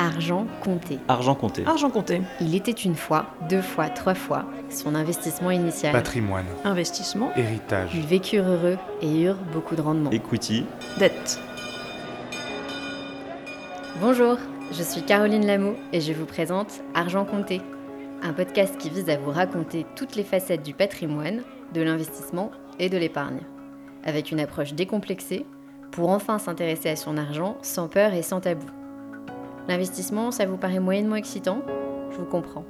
Argent compté. Argent compté. Argent compté. Il était une fois, deux fois, trois fois son investissement initial. Patrimoine. Investissement. Héritage. Ils vécurent heureux et eurent beaucoup de rendement. Equity. Dette. Bonjour, je suis Caroline Lameau et je vous présente Argent compté, un podcast qui vise à vous raconter toutes les facettes du patrimoine, de l'investissement et de l'épargne, avec une approche décomplexée pour enfin s'intéresser à son argent sans peur et sans tabou. L'investissement, ça vous paraît moyennement excitant? Je vous comprends.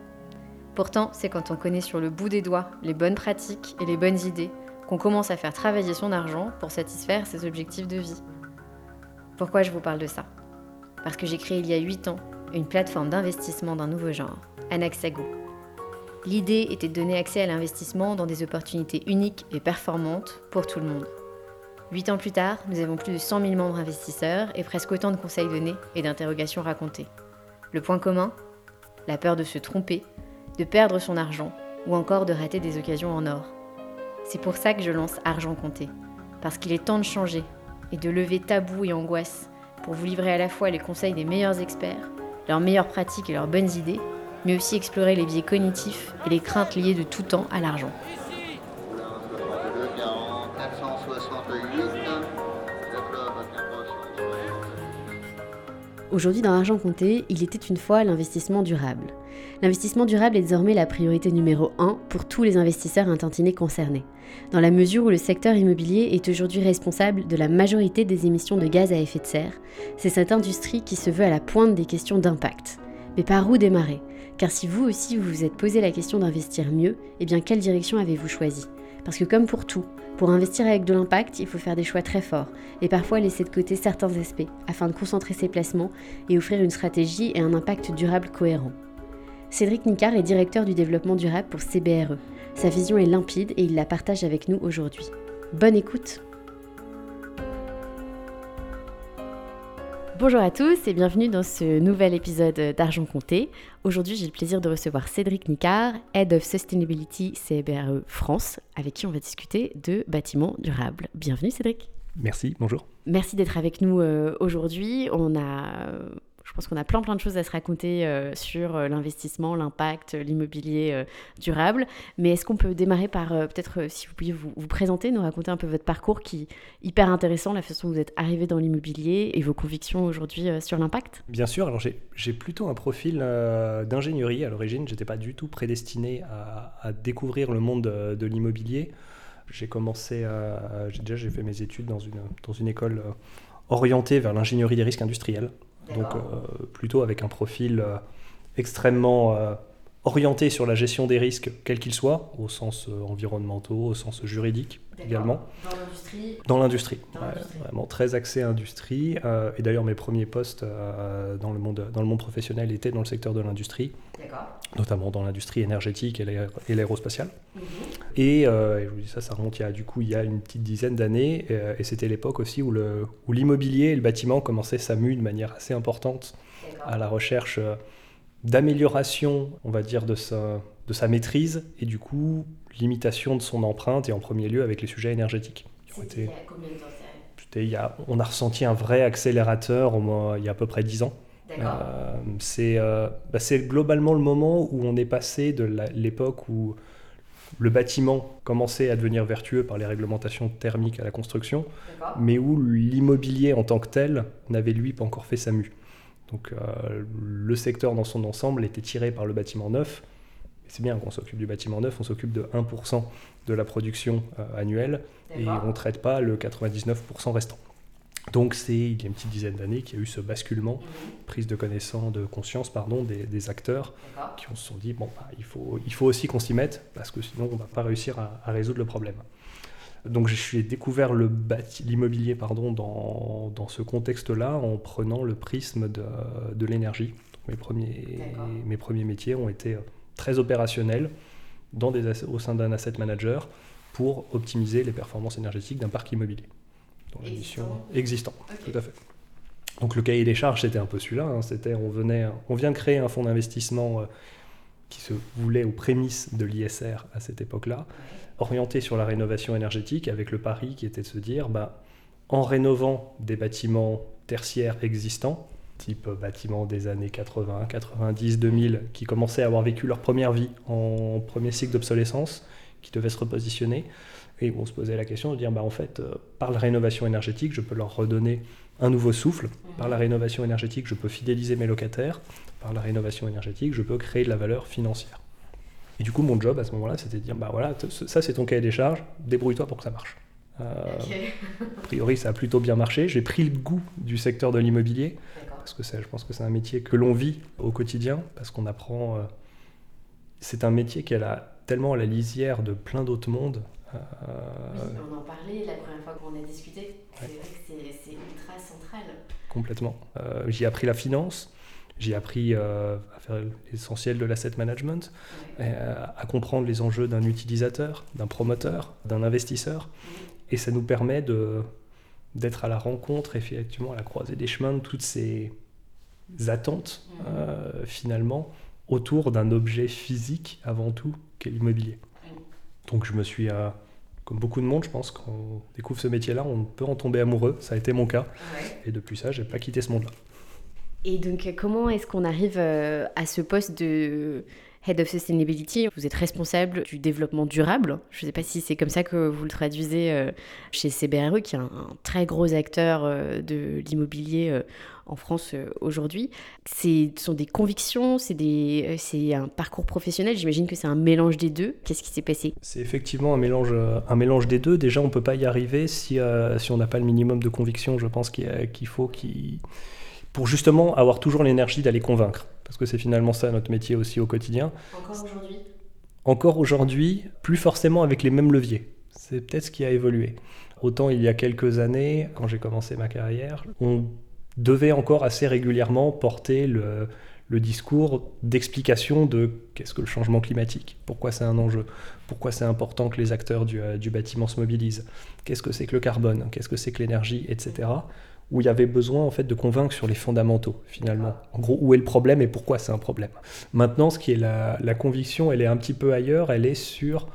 Pourtant, c'est quand on connaît sur le bout des doigts les bonnes pratiques et les bonnes idées qu'on commence à faire travailler son argent pour satisfaire ses objectifs de vie. Pourquoi je vous parle de ça? Parce que j'ai créé il y a 8 ans une plateforme d'investissement d'un nouveau genre, Anaxago. L'idée était de donner accès à l'investissement dans des opportunités uniques et performantes pour tout le monde. Huit ans plus tard, nous avons plus de 100 000 membres investisseurs et presque autant de conseils donnés et d'interrogations racontées. Le point commun La peur de se tromper, de perdre son argent ou encore de rater des occasions en or. C'est pour ça que je lance Argent Compté, parce qu'il est temps de changer et de lever tabous et angoisses pour vous livrer à la fois les conseils des meilleurs experts, leurs meilleures pratiques et leurs bonnes idées, mais aussi explorer les biais cognitifs et les craintes liées de tout temps à l'argent. Aujourd'hui, dans Argent Compté, il était une fois l'investissement durable. L'investissement durable est désormais la priorité numéro 1 pour tous les investisseurs intentinés concernés, dans la mesure où le secteur immobilier est aujourd'hui responsable de la majorité des émissions de gaz à effet de serre. C'est cette industrie qui se veut à la pointe des questions d'impact. Mais par où démarrer? Car si vous aussi vous vous êtes posé la question d'investir mieux, eh bien quelle direction avez-vous choisi? Parce que comme pour tout, pour investir avec de l'impact, il faut faire des choix très forts et parfois laisser de côté certains aspects afin de concentrer ses placements et offrir une stratégie et un impact durable cohérent. Cédric Nicard est directeur du développement durable pour CBRE. Sa vision est limpide et il la partage avec nous aujourd'hui. Bonne écoute Bonjour à tous et bienvenue dans ce nouvel épisode d'Argent Compté. Aujourd'hui, j'ai le plaisir de recevoir Cédric Nicard, Head of Sustainability CBRE France, avec qui on va discuter de bâtiments durables. Bienvenue Cédric. Merci, bonjour. Merci d'être avec nous euh, aujourd'hui. On a je pense qu'on a plein plein de choses à se raconter euh, sur euh, l'investissement, l'impact, l'immobilier euh, durable. Mais est-ce qu'on peut démarrer par peut-être si vous pouviez vous, présenter, nous raconter un peu votre parcours qui est hyper intéressant, la façon dont vous êtes arrivé dans l'immobilier et vos convictions aujourd'hui sur l'impact? Bien sûr, alors j'ai plutôt un profil d'ingénierie à l'origine. Je n'étais pas du tout prédestiné à, découvrir le monde de, l'immobilier. J'ai commencé, déjà j'ai fait mes études dans une, dans une école orientée vers l'ingénierie des risques industriels donc euh, plutôt avec un profil euh, extrêmement euh, orienté sur la gestion des risques, quels qu'ils soient, au sens environnementaux, au sens juridique également. Dans l'industrie Dans l'industrie, vraiment très axé industrie. et d'ailleurs, mes premiers postes dans, le monde, dans le monde professionnel étaient dans le secteur de l'industrie, notamment dans l'industrie énergétique et l'aérospatiale. Mhm. Et, je vous dis ça, ça remonte il y a, du coup, il y a une petite dizaine d'années, et, c'était l'époque aussi où l'immobilier où et le bâtiment commençaient à s'amuser de manière assez importante à la recherche d'amélioration, on va dire, de sa, de sa maîtrise et du coup, limitation de son empreinte et en premier lieu avec les sujets énergétiques. C'était il y a, on a ressenti un vrai accélérateur au moins, il y a à peu près 10 ans. Euh, euh, bah, c'est globalement le moment où on est passé de l'époque où le bâtiment commençait à devenir vertueux par les réglementations thermiques à la construction, mais où l'immobilier en tant que tel n'avait lui pas encore fait sa mue. Donc euh, le secteur dans son ensemble était tiré par le bâtiment neuf. C'est bien qu'on s'occupe du bâtiment neuf, on s'occupe de 1% de la production euh, annuelle et on ne traite pas le 99% restant. Donc c'est il y a une petite dizaine d'années qu'il y a eu ce basculement, mhm. prise de connaissance, de conscience pardon, des, acteurs qui se sont dit bon bah, il, faut, il faut aussi qu'on s'y mette parce que sinon on ne va pas réussir à résoudre le problème. Donc j'ai découvert l'immobilier pardon dans, dans ce contexte-là en prenant le prisme de, de l'énergie. Mes premiers, mes premiers métiers ont été euh, très opérationnels dans des, au sein d'un asset manager pour optimiser les performances énergétiques d'un parc immobilier. Dans l'émission existant, tout à fait. Donc le cahier des charges, c'était un peu celui-là. Hein. C'était, on, venait, on vient de créer un fonds d'investissement euh, qui se voulait aux prémices de l'ISR à cette époque-là orienté sur la rénovation énergétique avec le pari qui était de se dire, bah, en rénovant des bâtiments tertiaires existants, type bâtiment des années 80, 90, 2000, qui commençaient à avoir vécu leur première vie en premier cycle d'obsolescence, qui devaient se repositionner. Et on se posait la question de dire, bah, en fait, euh, par la rénovation énergétique, je peux leur redonner un nouveau souffle. Par la rénovation énergétique, je peux fidéliser mes locataires. Par la rénovation énergétique, je peux créer de la valeur financière. Et du coup, mon job à ce moment-là, c'était de dire, bah voilà, ça c'est ton cahier des charges, débrouille-toi pour que ça marche. Euh, a priori, ça a plutôt bien marché. J'ai pris le goût du secteur de l'immobilier, parce que je pense que c'est un métier que l'on vit au quotidien, parce qu'on apprend... Euh, c'est un métier qui est tellement à la lisière de plein d'autres mondes. Euh, on en parlait la première fois qu'on a discuté. C'est vrai que c'est ultra central. Complètement. J'ai appris la finance, j'ai appris à faire l'essentiel de l'asset management, à comprendre les enjeux d'un utilisateur, d'un promoteur, d'un investisseur. Et ça nous permet de, d'être à la rencontre, effectivement, à la croisée des chemins de toutes ces attentes, euh, finalement, autour d'un objet physique avant tout, qu'est l'immobilier. Donc je me suis, euh, comme beaucoup de monde, je pense, quand on découvre ce métier-là, on peut en tomber amoureux. Ça a été mon cas. Et depuis ça, j'ai pas quitté ce monde-là. Et donc, comment est-ce qu'on arrive euh, à ce poste de Head of Sustainability, vous êtes responsable du développement durable. Je ne sais pas si c'est comme ça que vous le traduisez euh, chez CBRE, qui est un, très gros acteur euh, de l'immobilier en France aujourd'hui. Ce sont des convictions, c'est un parcours professionnel. J'imagine que c'est un mélange des deux. Qu'est-ce qui s'est passé? C'est effectivement un mélange, des deux. Déjà, on ne peut pas y arriver si, on n'a pas le minimum de conviction. Je pense qu'il faut qu'il pour justement avoir toujours l'énergie d'aller convaincre. Parce que c'est finalement ça notre métier aussi au quotidien. Encore aujourd'hui? Encore aujourd'hui, plus forcément avec les mêmes leviers. C'est peut-être ce qui a évolué. Autant il y a quelques années, quand j'ai commencé ma carrière, on devait encore assez régulièrement porter le, discours d'explication de qu'est-ce que le changement climatique, pourquoi c'est un enjeu, pourquoi c'est important que les acteurs du, euh, du bâtiment se mobilisent, qu'est-ce que c'est que le carbone, qu'est-ce que c'est que l'énergie, etc où il y avait besoin en fait de convaincre sur les fondamentaux finalement. En gros, où est le problème et pourquoi c'est un problème. Maintenant, ce qui est la, conviction, elle est un petit peu ailleurs, elle est sur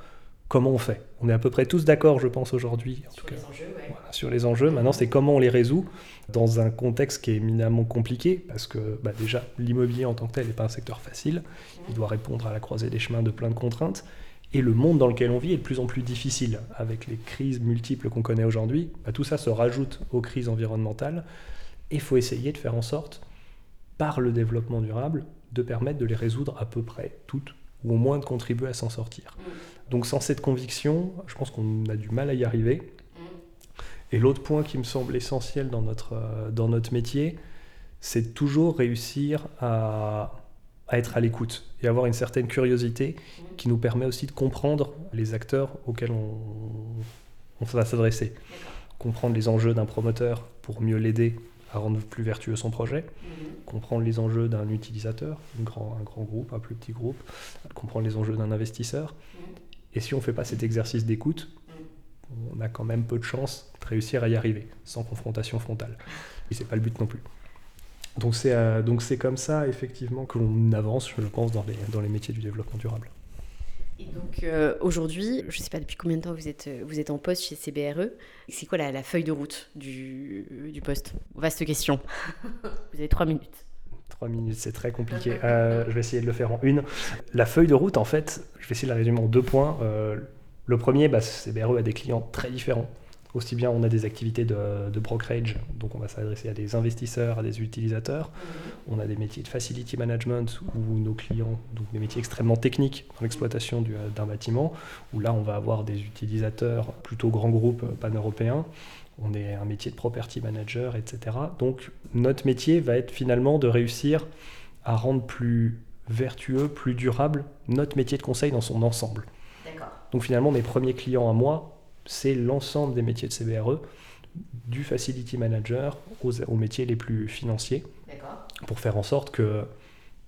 comment on fait. On est à peu près tous d'accord, je pense, aujourd'hui. Sur, les enjeux, sur les enjeux. Maintenant, c'est comment on les résout dans un contexte qui est éminemment compliqué, parce que bah, déjà, l'immobilier en tant que tel n'est pas un secteur facile. Il doit répondre à la croisée des chemins de plein de contraintes. Et le monde dans lequel on vit est de plus en plus difficile. Avec les crises multiples qu'on connaît aujourd'hui, bah, tout ça se rajoute aux crises environnementales. Et il faut essayer de faire en sorte, par le développement durable, de permettre de les résoudre à peu près toutes, ou au moins de contribuer à s'en sortir. Donc sans cette conviction, je pense qu'on a du mal à y arriver. Et l'autre point qui me semble essentiel dans notre, euh, dans notre métier, c'est toujours réussir à à être à l'écoute et avoir une certaine curiosité qui nous permet aussi de comprendre les acteurs auxquels on, on va s'adresser. Comprendre les enjeux d'un promoteur pour mieux l'aider à rendre plus vertueux son projet, mhm. comprendre les enjeux d'un utilisateur, un grand, un grand groupe, un plus petit groupe, comprendre les enjeux d'un investisseur. Mhm. Et si on ne fait pas cet exercice d'écoute, mhm. on a quand même peu de chances de réussir à y arriver, sans confrontation frontale. Et c'est pas le but non plus. Donc c'est euh, donc c'est comme ça effectivement que l'on avance, je pense, dans les, dans les métiers du développement durable. Et donc euh, aujourd'hui, je ne sais pas depuis combien de temps vous êtes, vous êtes en poste chez CBRE. C'est quoi la, la, feuille de route du, du poste? Vaste question. vous avez trois minutes. Trois minutes, c'est très compliqué. Euh, je vais essayer de le faire en une. La feuille de route, en fait, je vais essayer de la résumer en deux points. le premier, bah, CBRE a des clients très différents. Aussi bien on a des activités de, brokerage, donc on va s'adresser à des investisseurs, à des utilisateurs. Mhm. On a des métiers de facility management où nos clients, donc des métiers extrêmement techniques dans l'exploitation d'un bâtiment, où là on va avoir des utilisateurs plutôt grands groupes pan-européens. On est un métier de property manager, etc. Donc notre métier va être finalement de réussir à rendre plus vertueux, plus durable notre métier de conseil dans son ensemble. Donc finalement, mes premiers clients à moi, c'est l'ensemble des métiers de CBRE, du facility manager aux, métiers les plus financiers, pour faire en sorte que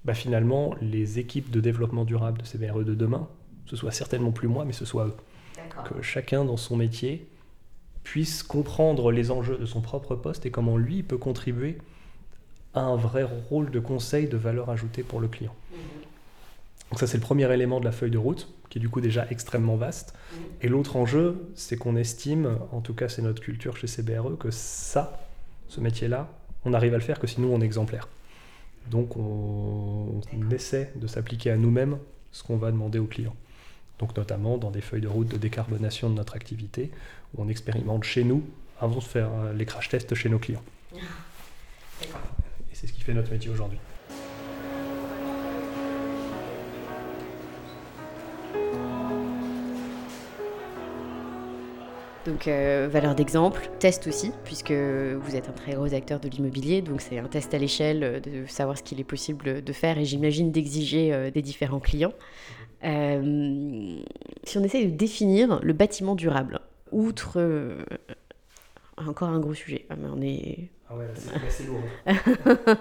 bah, finalement les équipes de développement durable de CBRE de demain, ce soit certainement plus moi, mais ce soit eux. Que chacun dans son métier puisse comprendre les enjeux de son propre poste et comment lui peut contribuer à un vrai rôle de conseil de valeur ajoutée pour le client. Mhm. Donc ça c'est le premier élément de la feuille de route qui est du coup déjà extrêmement vaste. Mm. Et l'autre enjeu, c'est qu'on estime, en tout cas c'est notre culture chez CBRE, que ça, ce métier-là, on arrive à le faire que si nous on est exemplaire. Donc on, essaie de s'appliquer à nous-mêmes ce qu'on va demander aux clients. Donc notamment dans des feuilles de route de décarbonation de notre activité, où on expérimente chez nous avant de faire euh, les crash tests chez nos clients. Et c'est ce qui fait notre métier aujourd'hui. Donc euh, valeur d'exemple, test aussi, puisque vous êtes un très gros acteur de l'immobilier, donc c'est un test à l'échelle euh, de savoir ce qu'il est possible de faire et j'imagine d'exiger euh, des différents clients. si on essaie de définir le bâtiment durable, outre encore un gros sujet, ah, mais on est ah ouais, c'est lourd.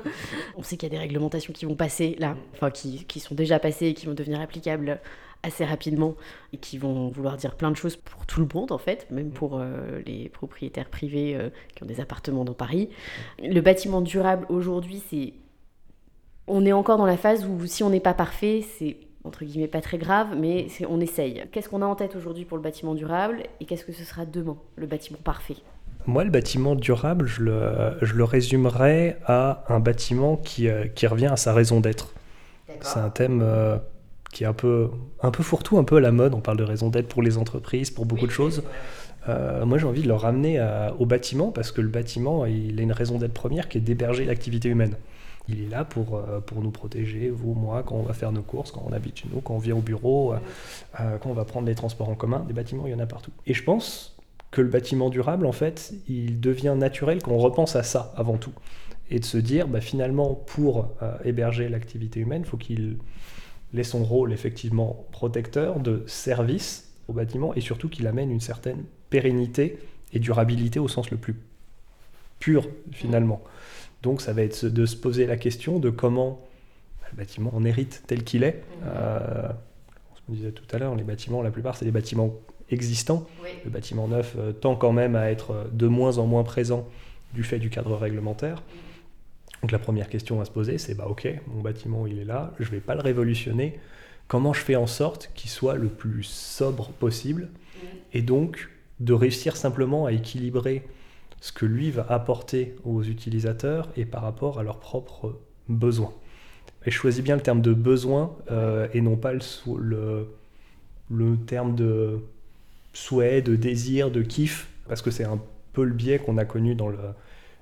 on sait qu'il y a des réglementations qui vont passer là, enfin qui, qui, sont déjà passées et qui vont devenir applicables assez rapidement et qui vont vouloir dire plein de choses pour tout le monde en fait, même pour euh, les propriétaires privés euh, qui ont des appartements dans Paris. Le bâtiment durable aujourd'hui, c'est on est encore dans la phase où si on n'est pas parfait, c'est entre guillemets pas très grave, mais on essaye. Qu'est-ce qu'on a en tête aujourd'hui pour le bâtiment durable et qu'est-ce que ce sera demain, le bâtiment parfait? Moi, le bâtiment durable, je le, je le résumerais à un bâtiment qui, euh, qui revient à sa raison d'être. C'est un thème qui est un peu, un peu fourre-tout, un peu à la mode. On parle de raison d'être pour les entreprises, pour beaucoup de choses. Euh, moi, j'ai envie de le ramener au bâtiment parce que le bâtiment, il a une raison d'être première qui est d'héberger l'activité humaine. Il est là pour, euh, pour nous protéger, vous, moi, quand on va faire nos courses, quand on habite chez nous, quand on vient au bureau, euh, quand on va prendre les transports en commun. Des bâtiments, il y en a partout. Et je pense que le bâtiment durable, en fait, il devient naturel qu'on repense à ça avant tout. Et de se dire, bah, finalement, pour héberger l'activité humaine, il faut qu'il est son rôle effectivement protecteur de service au bâtiment et surtout qu'il amène une certaine pérennité et durabilité au sens le plus pur finalement. Donc ça va être de se poser la question de comment le bâtiment en hérite tel qu'il est. Euh, on se disait tout à l'heure, les bâtiments, la plupart, c'est des bâtiments existants. Le bâtiment neuf euh, tend quand même à être de moins en moins présent du fait du cadre réglementaire. Donc la première question à se poser, c'est bah ok, mon bâtiment il est là, je vais pas le révolutionner. Comment je fais en sorte qu'il soit le plus sobre possible et donc de réussir simplement à équilibrer ce que lui va apporter aux utilisateurs et par rapport à leurs propres besoins? Et je choisis bien le terme de besoin euh, et non pas le, le, le terme de souhait, de désir, de kiff, parce que c'est un peu le biais qu'on a connu dans le,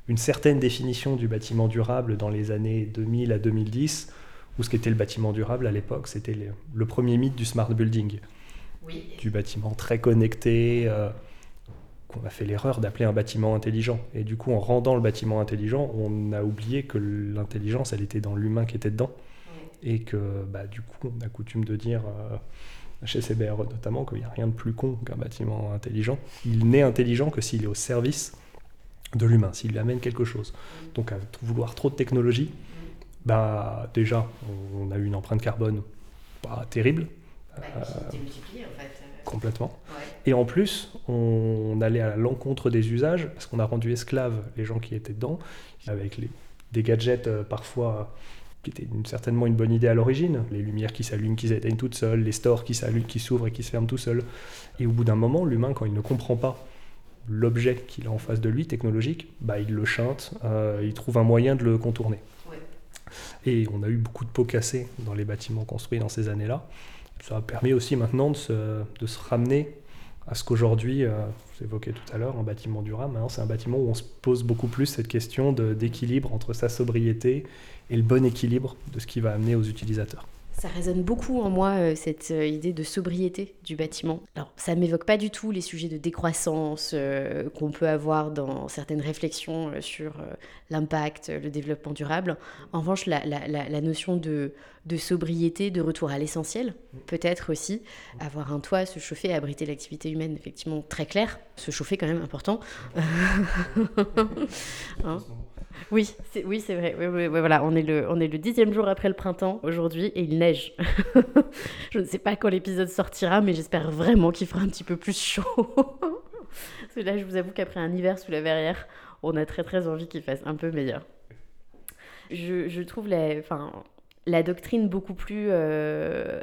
une certaine définition du bâtiment durable dans les années 2000 à 2010, où ce qu'était le bâtiment durable à l'époque, c'était le, premier mythe du smart building, du bâtiment très connecté, euh, qu'on a fait l'erreur d'appeler un bâtiment intelligent. Et du coup, en rendant le bâtiment intelligent, on a oublié que l'intelligence, elle était dans l'humain qui était dedans. Et que bah, du coup, on a coutume de dire, euh, chez CBRE notamment, qu'il n'y a rien de plus con qu'un bâtiment intelligent. Il n'est intelligent que s'il est au service de l'humain, s'il lui amène quelque chose. Donc à vouloir trop de technologie, bah déjà, on a eu une empreinte carbone pas terrible. Bah, euh, en fait. Complètement. Et en plus, on allait à l'encontre des usages, parce qu'on a rendu esclaves les gens qui étaient dedans, avec les, des gadgets euh, parfois qui étaient certainement une bonne idée à l'origine, les lumières qui s'allument, qui s'éteignent toutes seules, les stores qui s'allument, qui s'ouvrent et qui se ferment tout seuls. Et au bout d'un moment, l'humain, quand il ne comprend pas l'objet qu'il a en face de lui, technologique, bah, il le chante, euh, il trouve un moyen de le contourner. Et on a eu beaucoup de pots cassés dans les bâtiments construits dans ces années-là. Ça a permis aussi maintenant de se, de se ramener à ce qu'aujourd'hui, euh, vous évoquez tout à l'heure, un bâtiment durable, c'est un bâtiment où on se pose beaucoup plus cette question d'équilibre entre sa sobriété et le bon équilibre de ce qui va amener aux utilisateurs. Ça résonne beaucoup en moi, euh, cette euh, idée de sobriété du bâtiment. Alors, ça ne m'évoque pas du tout les sujets de décroissance euh, qu'on peut avoir dans certaines réflexions sur l'impact, le développement durable. En revanche, la, notion de, sobriété, de retour à l'essentiel, peut-être aussi. Avoir un toit, se chauffer, abriter l'activité humaine, effectivement, très clair. Se chauffer, quand même, important. hein oui, c'est oui, vrai. Voilà, on est le on est le dixième jour après le printemps aujourd'hui et il neige. je ne sais pas quand l'épisode sortira, mais j'espère vraiment qu'il fera un petit peu plus chaud. Parce que là, je vous avoue qu'après un hiver sous la verrière, on a très très envie qu'il fasse un peu meilleur. Je, je trouve la, la doctrine beaucoup plus euh,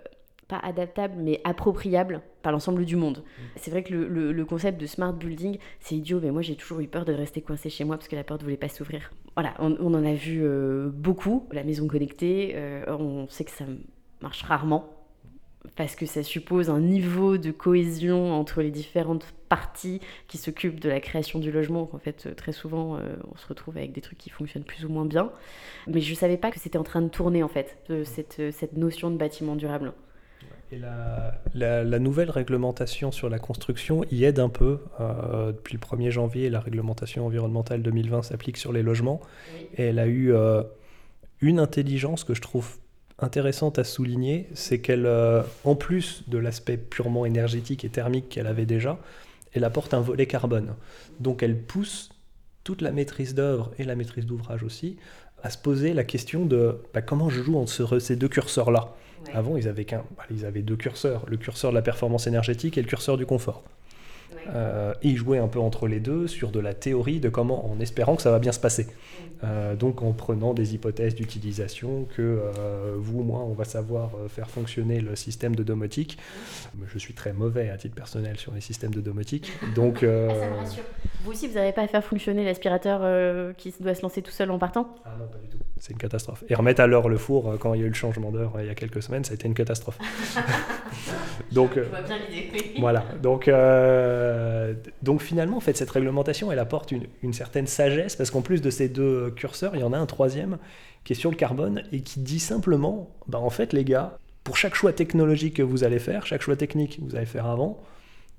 pas adaptable, mais appropriable par l'ensemble du monde. C'est vrai que le, concept de smart building, c'est idiot, mais moi j'ai toujours eu peur de rester coincé chez moi parce que la porte ne voulait pas s'ouvrir. Voilà, on, en a vu euh, beaucoup. La maison connectée, euh, on sait que ça marche rarement parce que ça suppose un niveau de cohésion entre les différentes parties qui s'occupent de la création du logement. En fait, très souvent, euh, on se retrouve avec des trucs qui fonctionnent plus ou moins bien. Mais je ne savais pas que c'était en train de tourner, en fait, cette notion de bâtiment durable. Et la, la, nouvelle réglementation sur la construction y aide un peu. Euh, depuis le 1er janvier, la réglementation environnementale 2020 s'applique sur les logements. Et elle a eu euh, une intelligence que je trouve intéressante à souligner, c'est qu'elle, euh, en plus de l'aspect purement énergétique et thermique qu'elle avait déjà, elle apporte un volet carbone. Donc elle pousse toute la maîtrise d'œuvre et la maîtrise d'ouvrage aussi à se poser la question de bah, comment je joue entre ces deux curseurs-là? Avant, ils avaient, qu'un, bah, ils avaient deux curseurs, le curseur de la performance énergétique et le curseur du confort. Euh, et il jouait un peu entre les deux sur de la théorie de comment, en espérant que ça va bien se passer. Euh, donc en prenant des hypothèses d'utilisation que euh, vous, moi, on va savoir faire fonctionner le système de domotique. Je suis très mauvais à titre personnel sur les systèmes de domotique. Donc, ah, Vous aussi, vous n'avez pas à faire fonctionner l'aspirateur qui doit se lancer tout seul en partant? Ah non, pas du tout. C'est une catastrophe. Et remettre à l'heure le four quand il y a eu le changement d'heure il y a quelques semaines, ça a été une catastrophe. donc, je vois bien l'idée. Voilà. Donc euh, donc finalement, en fait, cette réglementation, elle apporte une, certaine sagesse, parce qu'en plus de ces deux curseurs, il y en a un troisième qui est sur le carbone et qui dit simplement, bah, en fait, les gars, pour chaque choix technologique que vous allez faire, chaque choix technique que vous allez faire avant,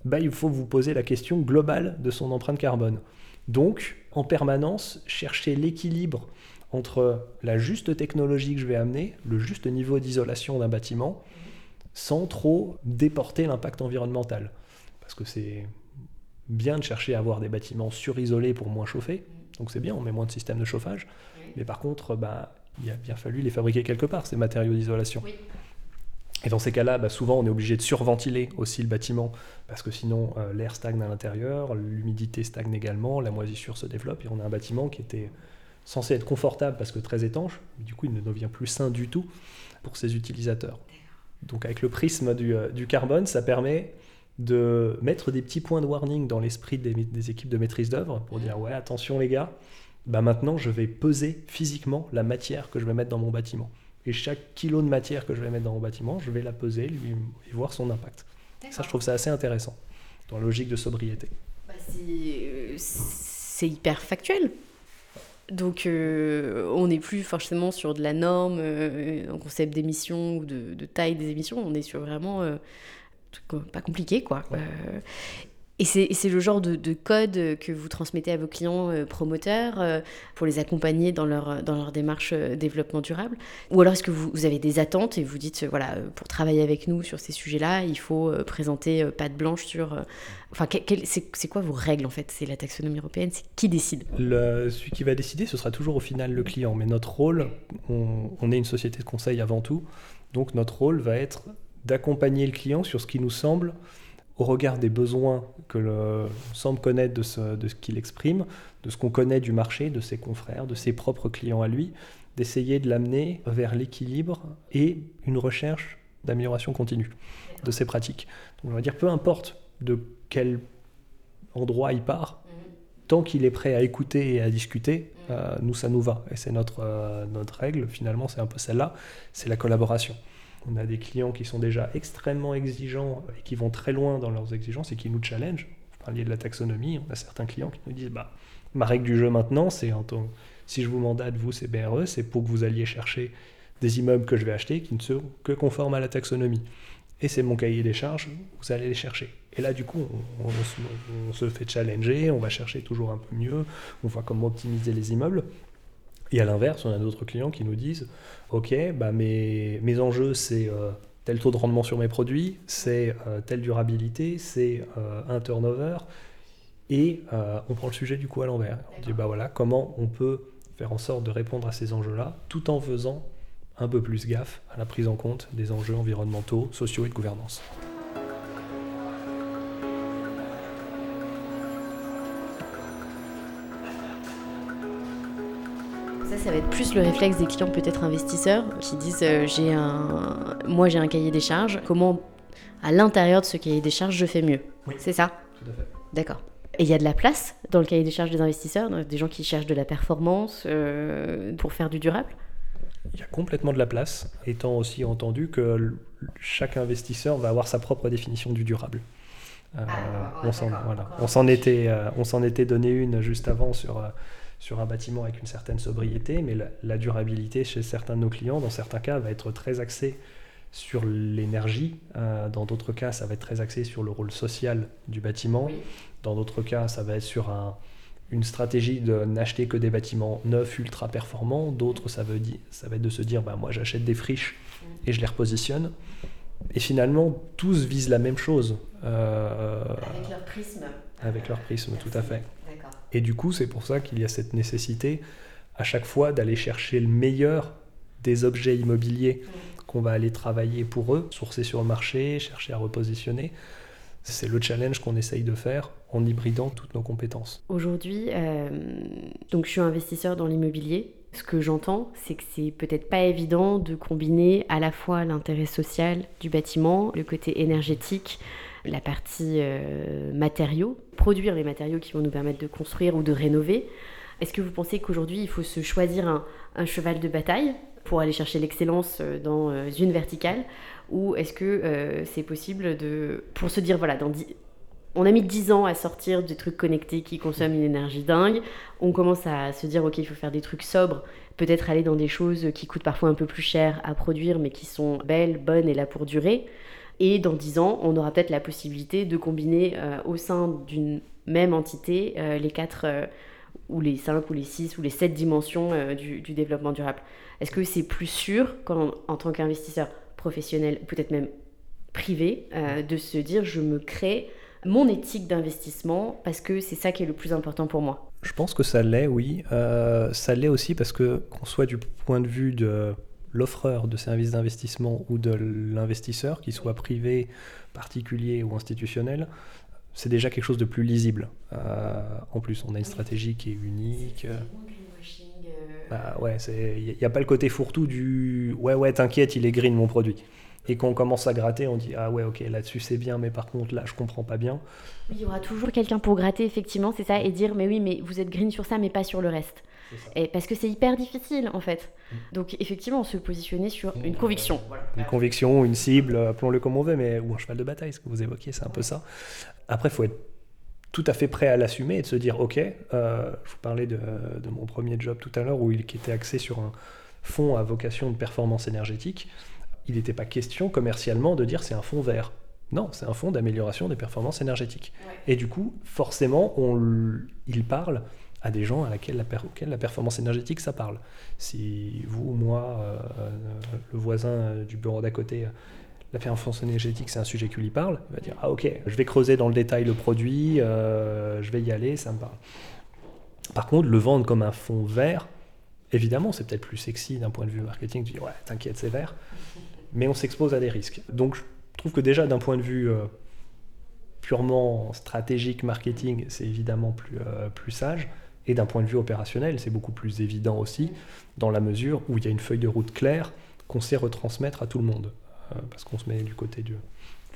bah, il faut vous poser la question globale de son empreinte carbone. Donc, en permanence, chercher l'équilibre entre la juste technologie que je vais amener, le juste niveau d'isolation d'un bâtiment, sans trop déporter l'impact environnemental. Parce que c'est bien de chercher à avoir des bâtiments surisolés pour moins chauffer. Donc c'est bien, on met moins de systèmes de chauffage. Mais par contre, bah, il a bien fallu les fabriquer quelque part, ces matériaux d'isolation. Et dans ces cas-là, bah, souvent on est obligé de surventiler aussi le bâtiment, parce que sinon euh, l'air stagne à l'intérieur, l'humidité stagne également, la moisissure se développe, et on a un bâtiment qui était censé être confortable parce que très étanche, mais du coup il ne devient plus sain du tout pour ses utilisateurs. Donc avec le prisme du, euh, du carbone, ça permet de mettre des petits points de warning dans l'esprit des, équipes de maîtrise d'œuvre pour dire ouais attention les gars, bah maintenant je vais peser physiquement la matière que je vais mettre dans mon bâtiment. Et chaque kilo de matière que je vais mettre dans mon bâtiment, je vais la peser lui, et voir son impact. Ça je trouve ça assez intéressant dans la logique de sobriété. Bah, c'est hyper factuel. Donc euh, on n'est plus forcément sur de la norme, euh, un concept d'émission ou de, taille des émissions, on est sur vraiment euh, pas compliqué, quoi. Et c'est le genre de, code que vous transmettez à vos clients euh, promoteurs euh, pour les accompagner dans leur, dans leur démarche développement durable. Ou alors est-ce que vous, avez des attentes et vous dites, voilà, pour travailler avec nous sur ces sujets-là, il faut présenter patte blanche sur... Enfin, c'est quoi vos règles en fait? C'est la taxonomie européenne, c'est qui décide? Le, Celui qui va décider, ce sera toujours au final le client. Mais notre rôle, on est une société de conseil avant tout, donc notre rôle va être d'accompagner le client sur ce qui nous semble, au regard des besoins que le semble connaître de ce, de ce qu'il exprime, de ce qu'on connaît du marché, de ses confrères, de ses propres clients à lui, d'essayer de l'amener vers l'équilibre et une recherche d'amélioration continue de ses pratiques. Donc on va dire, peu importe de quel endroit il part, tant qu'il est prêt à écouter et à discuter, euh, nous, ça nous va. Et c'est notre, euh, notre règle, finalement, c'est un peu celle-là, c'est la collaboration. On a des clients qui sont déjà extrêmement exigeants et qui vont très loin dans leurs exigences et qui nous challengent. Vous parliez de la taxonomie, on a certains clients qui nous disent bah, ma règle du jeu maintenant, c'est si je vous mandate, vous, c'est BRE, c'est pour que vous alliez chercher des immeubles que je vais acheter qui ne sont que conformes à la taxonomie. Et c'est mon cahier des charges, vous allez les chercher. Et là, du coup, on, se fait challenger, on va chercher toujours un peu mieux, on voit comment optimiser les immeubles. Et à l'inverse, on a d'autres clients qui nous disent Ok, bah mes, mes enjeux, c'est euh, tel taux de rendement sur mes produits, c'est euh, telle durabilité, c'est euh, un turnover. Et on prend le sujet du coup à l'envers. On dit bah voilà, comment on peut faire en sorte de répondre à ces enjeux-là tout en faisant un peu plus gaffe à la prise en compte des enjeux environnementaux, sociaux et de gouvernance. Ça va être plus le réflexe des clients peut-être investisseurs qui disent euh, j'ai un, moi j'ai un cahier des charges. Comment à l'intérieur de ce cahier des charges je fais mieux Oui. C'est ça Tout à fait. D'accord. Et il y a de la place dans le cahier des charges des investisseurs, des gens qui cherchent de la performance euh, pour faire du durable? Il y a complètement de la place, étant aussi entendu que chaque investisseur va avoir sa propre définition du durable. Euh, ah, on s'en voilà. était, euh, on s'en était donné une juste avant sur, euh, sur un bâtiment avec une certaine sobriété, mais la, la, durabilité chez certains de nos clients, dans certains cas, va être très axée sur l'énergie. Euh, dans d'autres cas, ça va être très axé sur le rôle social du bâtiment. Dans d'autres cas, ça va être sur un, une stratégie de n'acheter que des bâtiments neufs, ultra performants. D'autres, ça, veut dire, ça va être de se dire, bah, moi j'achète des friches mm. et je les repositionne. Et finalement, tous visent la même chose. Euh, avec leur prisme. Avec leur prisme, tout à fait. Et du coup, c'est pour ça qu'il y a cette nécessité à chaque fois d'aller chercher le meilleur des objets immobiliers. Mm qu'on va aller travailler pour eux, sourcer sur le marché, chercher à repositionner. C'est le challenge qu'on essaye de faire en hybridant toutes nos compétences. Aujourd'hui, euh, donc je suis investisseur dans l'immobilier. Ce que j'entends, c'est que c'est peut-être pas évident de combiner à la fois l'intérêt social du bâtiment, le côté énergétique, la partie euh, matériaux, produire les matériaux qui vont nous permettre de construire ou de rénover. Est-ce que vous pensez qu'aujourd'hui, il faut se choisir un cheval de bataille pour aller chercher l'excellence euh, dans euh, une verticale? Ou est-ce que c'est possible de. pour se dire, voilà, on a mis 10 ans à sortir des trucs connectés qui consomment une énergie dingue. On commence à se dire, ok, il faut faire des trucs sobres, peut-être aller dans des choses qui coûtent parfois un peu plus cher à produire, mais qui sont belles, bonnes et là pour durer. Et dans 10 ans, on aura peut-être la possibilité de combiner au sein d'une même entité les quatre ou les 5 ou les 6 ou les 7 dimensions du, développement durable. Est-ce que c'est plus sûr, en tant qu'investisseur professionnel, peut-être même privé, euh, de se dire je me crée mon éthique d'investissement parce que c'est ça qui est le plus important pour moi? Je pense que ça l'est, oui. Euh, ça l'est aussi parce que, qu'on soit du point de vue de l'offreur de services d'investissement ou de l'investisseur, qu'il soit privé, particulier ou institutionnel, c'est déjà quelque chose de plus lisible. Euh, en plus, on a une stratégie qui est unique. Bah ouais, il n'y a pas le côté fourre-tout du ouais, ouais, t'inquiète, il est green mon produit. Et quand on commence à gratter, on dit ah ouais, ok, là-dessus c'est bien, mais par contre là je comprends pas bien. il y aura toujours quelqu'un pour gratter, effectivement, c'est ça, et dire mais oui, mais vous êtes green sur ça, mais pas sur le reste. Et parce que c'est hyper difficile en fait. Mm. Donc effectivement, se positionner sur une conviction. Une conviction, une cible, appelons-le comme on veut, mais ou un cheval de bataille, ce que vous évoquiez, c'est un peu ça. Après, il faut être tout à fait prêt à l'assumer et de se dire ok, euh, je vous parlais de, mon premier job tout à l'heure où il qui était axé sur un fonds à vocation de performance énergétique. Il n'était pas question commercialement de dire c'est un fonds vert. Non, c'est un fonds d'amélioration des performances énergétiques. Et du coup, forcément, on, il parle à des gens à laquelle la, auxquels la performance énergétique, ça parle. Si vous, moi, euh, euh, le voisin du bureau d'à côté la performance énergétique, c'est un sujet qui lui parle. Il va dire Ah, ok, je vais creuser dans le détail le produit, euh, je vais y aller, ça me parle. Par contre, le vendre comme un fond vert, évidemment, c'est peut-être plus sexy d'un point de vue marketing. Tu dis Ouais, t'inquiète, c'est vert. Mais on s'expose à des risques. Donc, je trouve que déjà, d'un point de vue euh, purement stratégique, marketing, c'est évidemment plus, euh, plus sage. Et d'un point de vue opérationnel, c'est beaucoup plus évident aussi, dans la mesure où il y a une feuille de route claire qu'on sait retransmettre à tout le monde. Euh, parce qu'on se met du côté du,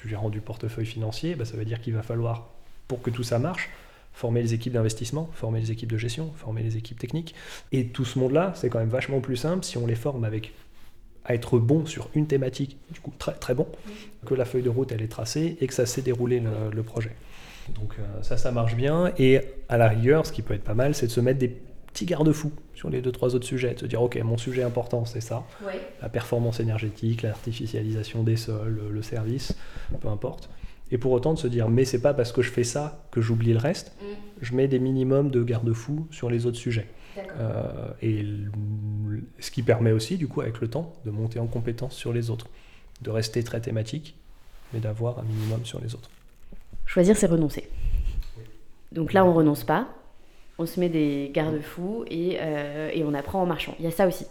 gérant du portefeuille financier, bah, ça veut dire qu'il va falloir, pour que tout ça marche, former les équipes d'investissement, former les équipes de gestion, former les équipes techniques. Et tout ce monde-là, c'est quand même vachement plus simple si on les forme avec à être bon sur une thématique, du coup très, très bon, que la feuille de route elle est tracée et que ça s'est déroulé le, projet. Donc euh, ça, ça marche bien. Et à la rigueur, ce qui peut être pas mal, c'est de se mettre des petit garde-fou sur les deux, trois autres sujets, de se dire, OK, mon sujet important, c'est ça, la performance énergétique, l'artificialisation des sols, le service, peu importe. Et pour autant de se dire, mais c'est pas parce que je fais ça que j'oublie le reste, mm. je mets des minimums de garde-fous sur les autres sujets. Euh, et ce qui permet aussi, du coup, avec le temps, de monter en compétence sur les autres, de rester très thématique, mais d'avoir un minimum sur les autres. Choisir, c'est renoncer. Donc là, on renonce pas, on se met des garde-fous et, euh, et, on apprend en marchant. Il y a ça aussi.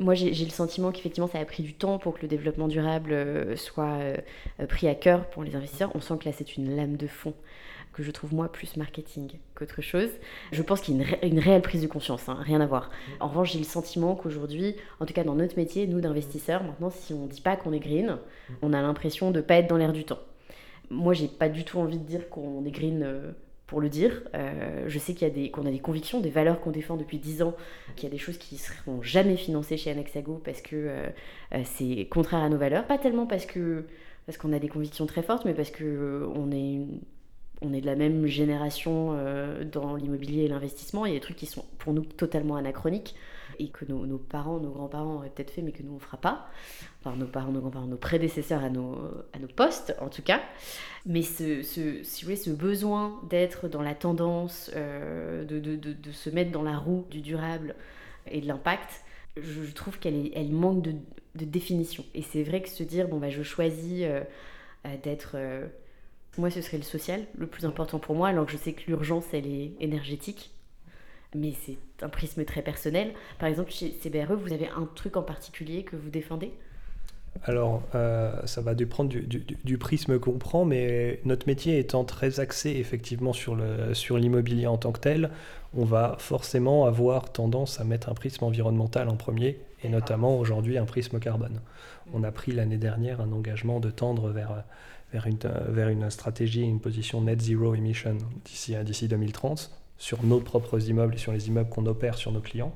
Moi, j'ai le sentiment qu'effectivement, ça a pris du temps pour que le développement durable euh, soit euh, pris à cœur pour les investisseurs. On sent que là, c'est une lame de fond. que je trouve moi plus marketing qu'autre chose. Je pense qu'il y a une, réelle prise de conscience, hein, rien à voir. En revanche, j'ai le sentiment qu'aujourd'hui, en tout cas dans notre métier, nous d'investisseurs, maintenant, si on ne dit pas qu'on est green, on a l'impression de ne pas être dans l'air du temps. Moi, j'ai pas du tout envie de dire qu'on est green. Euh, pour le dire. Euh, je sais qu'il y a des, qu'on a des convictions, des valeurs qu'on défend depuis 10 ans, qu'il y a des choses qui ne seront jamais financées chez Anexago parce que euh, c'est contraire à nos valeurs. Pas tellement parce que parce qu'on a des convictions très fortes, mais parce que on est on est de la même génération dans l'immobilier et l'investissement. Il y a des trucs qui sont pour nous totalement anachroniques et que nos, parents, nos grands-parents auraient peut-être fait, mais que nous on ne fera pas. Enfin, nos parents, nos grands-parents, nos prédécesseurs à nos, à nos postes, en tout cas. Mais ce, si vous ce besoin d'être dans la tendance, euh, de, de, de, de, se mettre dans la roue du durable et de l'impact, je, trouve qu'elle elle manque de, définition. Et c'est vrai que se dire, bon, bah, je choisis euh, euh, d'être moi, ce serait le social, le plus important pour moi, alors que je sais que l'urgence, elle est énergétique mais c'est un prisme très personnel. Par exemple, chez CBRE, vous avez un truc en particulier que vous défendez? Alors, euh, ça va dépendre du, du, prisme qu'on prend, mais notre métier étant très axé effectivement sur l'immobilier sur en tant que tel, on va forcément avoir tendance à mettre un prisme environnemental en premier, et notamment aujourd'hui un prisme carbone. On a pris l'année dernière un engagement de tendre vers, vers, une, vers une stratégie, une position net zero emission d'ici 2030 sur nos propres immeubles et sur les immeubles qu'on opère sur nos clients.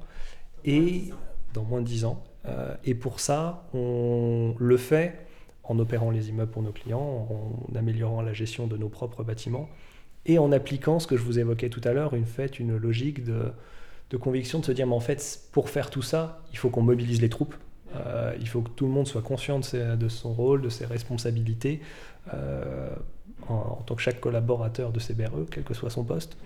Et dans moins de 10 ans. Euh, et pour ça, on le fait en opérant les immeubles pour nos clients, en améliorant la gestion de nos propres bâtiments et en appliquant ce que je vous évoquais tout à l'heure, une fait, une logique de, de, conviction de se dire, mais en fait, pour faire tout ça, il faut qu'on mobilise les troupes. Euh, il faut que tout le monde soit conscient de, de son rôle, de ses responsabilités, euh, en, en, tant que chaque collaborateur de CBRE, quel que soit son poste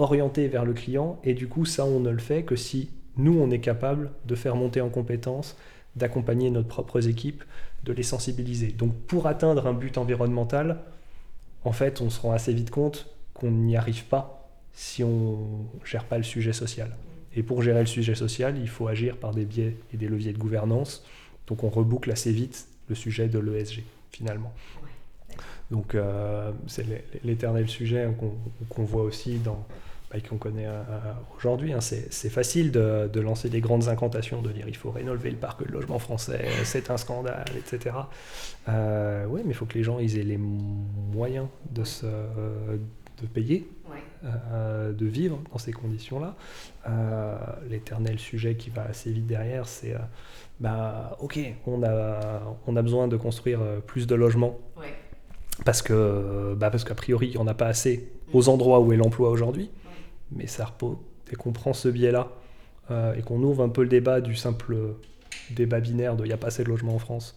orienté vers le client. Et du coup, ça, on ne le fait que si nous, on est capable de faire monter en compétences, d'accompagner notre propres équipes, de les sensibiliser. Donc, pour atteindre un but environnemental, en fait, on se rend assez vite compte qu'on n'y arrive pas si on ne gère pas le sujet social. Et pour gérer le sujet social, il faut agir par des biais et des leviers de gouvernance. Donc on reboucle assez vite le sujet de l'ESG, finalement. Donc euh, c'est l'éternel sujet qu'on voit aussi dans, bah, qu'on connaît euh, aujourd'hui. Hein. C'est facile de, lancer des grandes incantations, de dire il faut rénover le parc de logement français, c'est un scandale, etc. Euh, oui, mais il faut que les gens ils aient les moyens de, se, de payer, de vivre dans ces conditions-là. L'éternel sujet qui va assez vite derrière, c'est bah, ok, on a, on a besoin de construire plus de logements parce que bah parce qu'a priori il n'y en a pas assez aux endroits où est l'emploi aujourd'hui. Mais ça repose, dès qu'on prend ce biais-là euh, et qu'on ouvre un peu le débat du simple débat binaire de il n'y a pas assez de logements en France,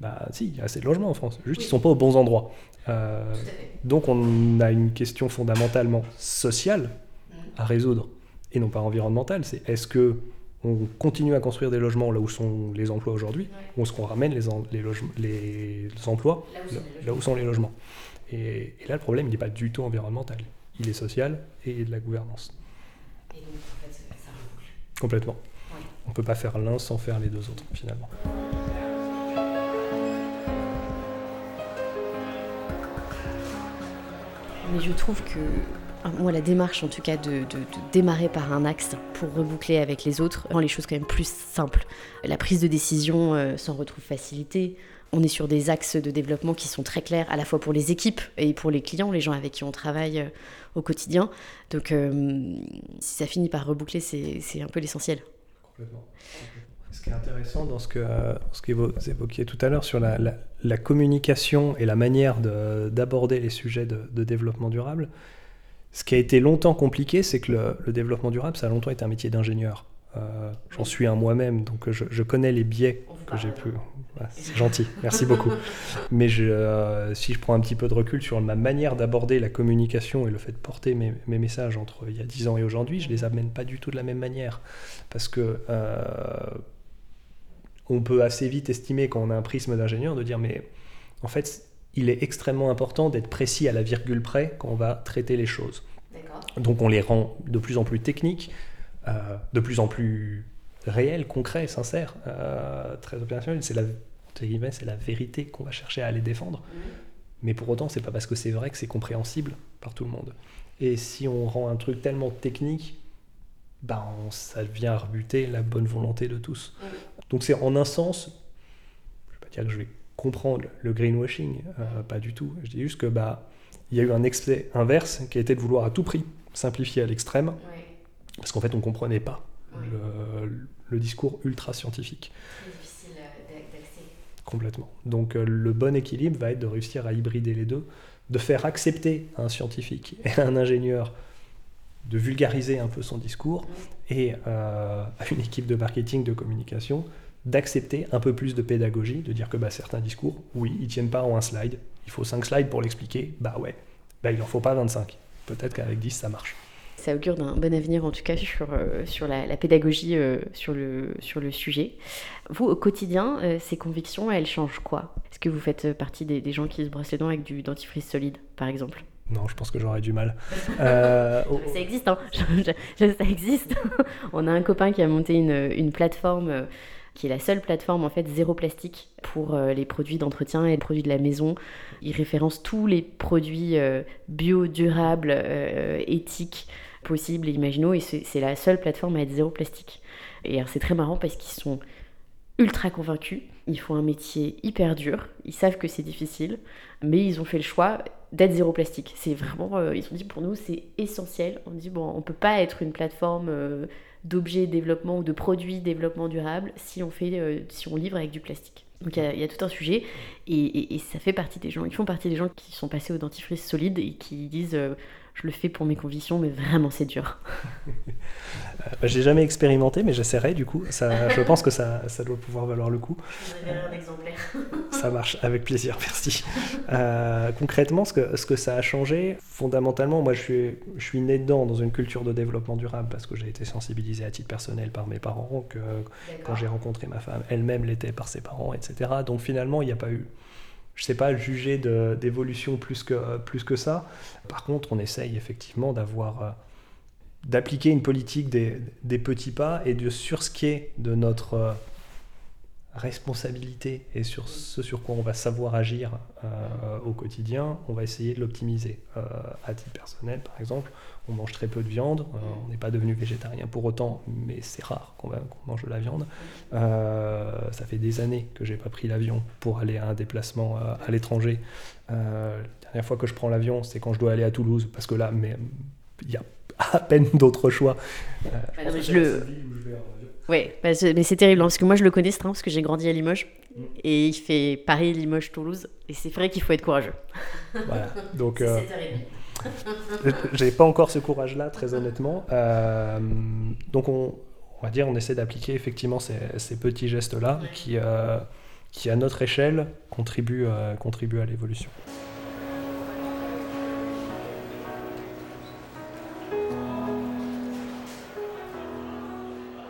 bah si, il y a assez de logements en France, juste ils ne sont pas aux bons endroits. Euh, donc on a une question fondamentalement sociale à résoudre et non pas environnementale. C'est est-ce que on continue à construire des logements là où sont les emplois aujourd'hui, ou est-ce qu'on ramène les, les, emplois là où, sont les logements et, là, le problème, il n'est pas du tout environnemental. Il est social et de la gouvernance. Et donc, en fait, ça Complètement. On ne peut pas faire l'un sans faire les deux autres, finalement. Mais je trouve que moi, la démarche, en tout cas, de, démarrer par un axe pour reboucler avec les autres, rend les choses quand même plus simples. La prise de décision euh, s'en retrouve facilitée. On est sur des axes de développement qui sont très clairs, à la fois pour les équipes et pour les clients, les gens avec qui on travaille euh, au quotidien. Donc, euh, si ça finit par reboucler, c'est un peu l'essentiel. Complètement. Ce qui est intéressant dans ce que, vous évoquiez tout à l'heure sur la, communication et la manière d'aborder les sujets de développement durable, ce qui a été longtemps compliqué, c'est que le, développement durable, ça a longtemps été un métier d'ingénieur. Euh, j'en suis un moi-même, donc je, connais les biais que j'ai pu. c'est gentil, merci beaucoup. Mais euh, si je prends un petit peu de recul sur ma manière d'aborder la communication et le fait de porter mes, messages entre il y a 10 ans et aujourd'hui, je les amène pas du tout de la même manière. Parce que euh, on peut assez vite estimer, quand on a un prisme d'ingénieur, de dire mais en fait, il est extrêmement important d'être précis à la virgule près quand on va traiter les choses. Donc on les rend de plus en plus techniques, euh, de plus en plus réels, concrets, sincères, euh, très opérationnels. C'est la, c'est la vérité qu'on va chercher à aller défendre. Mais pour autant, c'est pas parce que c'est vrai que c'est compréhensible par tout le monde. Et si on rend un truc tellement technique, bah ça vient rebuter la bonne volonté de tous. Donc c'est en un sens, je vais pas dire que je vais comprendre le greenwashing, euh, pas du tout. Je dis juste que bah il y a eu un excès inverse qui a été de vouloir à tout prix simplifier à l'extrême, parce qu'en fait on comprenait pas le, discours ultra scientifique. difficile euh. Complètement. Donc euh, le bon équilibre va être de réussir à hybrider les deux, de faire accepter à un scientifique et à un ingénieur de vulgariser un peu son discours et à une équipe de marketing, de communication, d'accepter un peu plus de pédagogie, de dire que bah, certains discours, oui, ils tiennent pas en un slide, il faut 5 slides pour l'expliquer, bah ouais, bah, il en faut pas 25. Peut-être qu'avec 10, ça marche. Ça augure d'un bon avenir, en tout cas, sur, euh, sur la, pédagogie euh, sur, le, sur le sujet. Vous, au quotidien, euh, ces convictions, elles changent quoi? Est-ce que vous faites partie des, gens qui se brossent les dents avec du dentifrice solide, par exemple? Non, je pense que j'aurais du mal. Ça existe, hein ça existe. On a un copain qui a monté une, une plateforme qui est la seule plateforme en fait zéro plastique pour euh, les produits d'entretien et les produits de la maison. Il référence tous les produits euh, bio, durables, euh, éthiques possibles et imaginaux et c'est la seule plateforme à être zéro plastique. Et c'est très marrant parce qu'ils sont ultra convaincus. Ils font un métier hyper dur. Ils savent que c'est difficile, mais ils ont fait le choix d'être zéro plastique. C'est vraiment, ils ont dit pour nous, c'est essentiel. On dit bon, on peut pas être une plateforme d'objets développement ou de produits développement durable si on, fait, euh, livre avec du plastique. Donc il y, a tout un sujet et, ça fait partie des gens, ils font partie des gens qui sont passés au dentifrice solide et qui disent euh, je le fais pour mes convictions mais vraiment c'est dur. Euh, bah, j'ai jamais expérimenté mais j'essaierai du coup, ça, je pense que ça, ça doit pouvoir valoir le coup. un exemplaire. ça marche, avec plaisir, merci. concrètement, ce que, ce que ça a changé, fondamentalement, moi je suis, je suis né dedans dans une culture de développement durable parce que j'ai été sensibilisé à titre personnel par mes parents, que quand j'ai rencontré ma femme, elle-même l'était par ses parents, etc. Donc finalement, il n'y a pas eu, je ne sais pas, juger d'évolution plus que, plus que ça. Par contre, on essaye effectivement d'avoir, euh, d'appliquer une politique des, petits pas et de sur ce qui est de notre euh, responsabilité et sur ce sur quoi on va savoir agir euh, au quotidien, on va essayer de l'optimiser. Euh, à titre personnel, par exemple, on mange très peu de viande, euh, on n'est pas devenu végétarien pour autant, mais c'est rare qu'on mange de la viande. ça fait des années que j'ai pas pris l'avion pour aller à un déplacement à l'étranger. la dernière fois que je prends l'avion, c'est quand je dois aller à Toulouse, parce que là, il y a à peine d'autres choix. Bah je le... Oui, bah, mais c'est terrible, hein, parce que moi je le connais ce train, parce que j'ai grandi à Limoges, mm. et il fait Paris, Limoges, Toulouse, et c'est vrai qu'il faut être courageux. Voilà, donc... Euh, j'ai pas encore ce courage-là, très honnêtement. Euh, donc on, va dire, on essaie d'appliquer effectivement ces, petits gestes-là, qui, euh, qui à notre échelle contribuent, contribuent à l'évolution.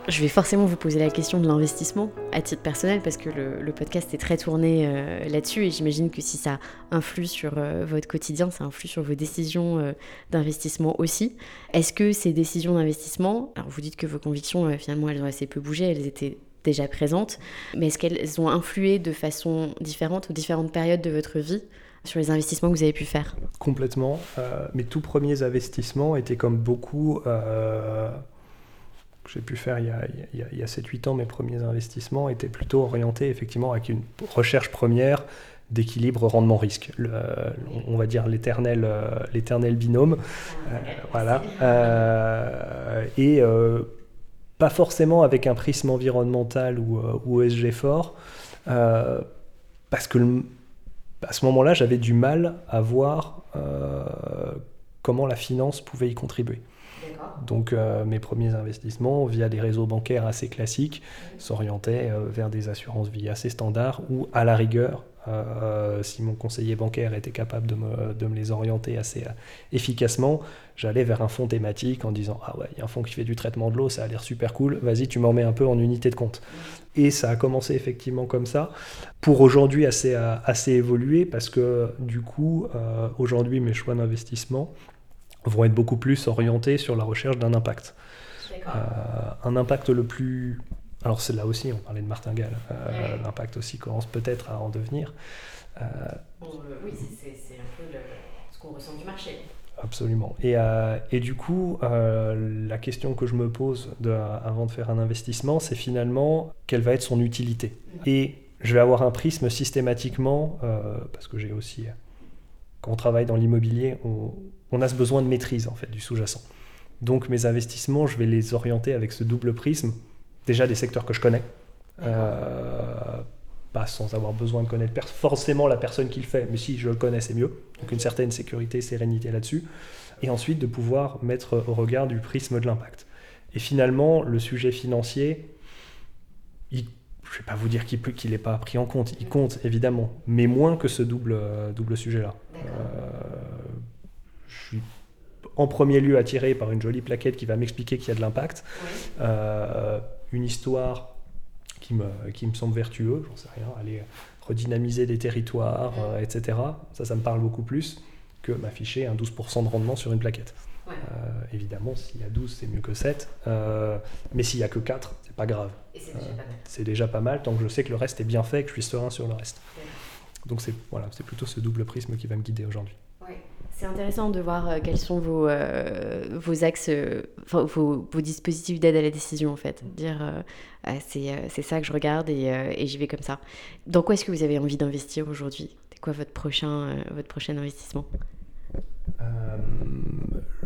Je vais forcément vous poser la question de l'investissement à titre personnel parce que le, podcast est très tourné euh, là-dessus et j'imagine que si ça influe sur euh, votre quotidien, ça influe sur vos décisions euh, d'investissement aussi. Est-ce que ces décisions d'investissement, alors vous dites que vos convictions finalement elles ont assez peu bougé, elles étaient déjà présentes, mais est-ce qu'elles ont influé de façon différente aux différentes périodes de votre vie sur les investissements que vous avez pu faire? Complètement. mes tout premiers investissements étaient comme beaucoup que j'ai pu faire il y a, il y a, 7-8 ans, mes premiers investissements étaient plutôt orientés effectivement avec une recherche première d'équilibre rendement-risque. on va dire l'éternel, euh, l'éternel binôme. Euh, voilà. Euh, et pas forcément avec un prisme environnemental ou, ou ESG fort, parce que à ce moment-là, j'avais du mal à voir comment la finance pouvait y contribuer. Donc euh, mes premiers investissements via des réseaux bancaires assez classiques s'orientaient euh, vers des assurances vie assez standards ou à la rigueur, euh, si mon conseiller bancaire était capable de me, les orienter assez efficacement, j'allais vers un fonds thématique en disant Ah ouais, il y a un fonds qui fait du traitement de l'eau, ça a l'air super cool, vas-y, tu m'en mets un peu en unité de compte. Et ça a commencé effectivement comme ça, pour aujourd'hui assez, assez évoluer, parce que du coup, aujourd'hui, mes choix d'investissement, vont être beaucoup plus orientés sur la recherche d'un impact. Euh, un impact le plus Alors c'est là aussi, on parlait de martingale, l'impact aussi commence peut-être à en devenir. oui, c'est un peu ce qu'on ressent du marché. Absolument. Et, et du coup, la question que je me pose de, avant de faire un investissement, c'est finalement quelle va être son utilité? Et je vais avoir un prisme systématiquement, parce que j'ai aussi quand on travaille dans l'immobilier, on, a ce besoin de maîtrise en fait du sous-jacent. Donc mes investissements, je vais les orienter avec ce double prisme. Déjà des secteurs que je connais, euh, pas sans avoir besoin de connaître forcément la personne qui le fait, mais si je le connais, c'est mieux. Donc une certaine sécurité, sérénité là-dessus. Et ensuite de pouvoir mettre au regard du prisme de l'impact. Et finalement, le sujet financier, je ne vais pas vous dire qu'il n'est pas pris en compte, il compte évidemment, mais moins que ce double, euh, double sujet-là. Euh, suis en premier lieu attiré par une jolie plaquette qui va m'expliquer qu'il y a de l'impact, euh, une histoire qui me, qui me semble vertueuse, j'en sais rien, aller redynamiser des territoires, etc. Ça, ça me parle beaucoup plus que m'afficher un 12% de rendement sur une plaquette. évidemment, s'il y a 12, c'est mieux que 7. mais s'il n'y a que 4, c'est pas grave. c'est déjà, pas mal tant que je sais que le reste est bien fait et que je suis serein sur le reste. Donc c'est voilà, c'est plutôt ce double prisme qui va me guider aujourd'hui. C'est intéressant de voir euh, quels sont vos, euh, vos axes, euh, vos, vos, dispositifs d'aide à la décision en fait. Dire ah, c'est ça que je regarde et, et j'y vais comme ça. Dans quoi est-ce que vous avez envie d'investir aujourd'hui? C'est quoi votre prochain, votre prochain investissement?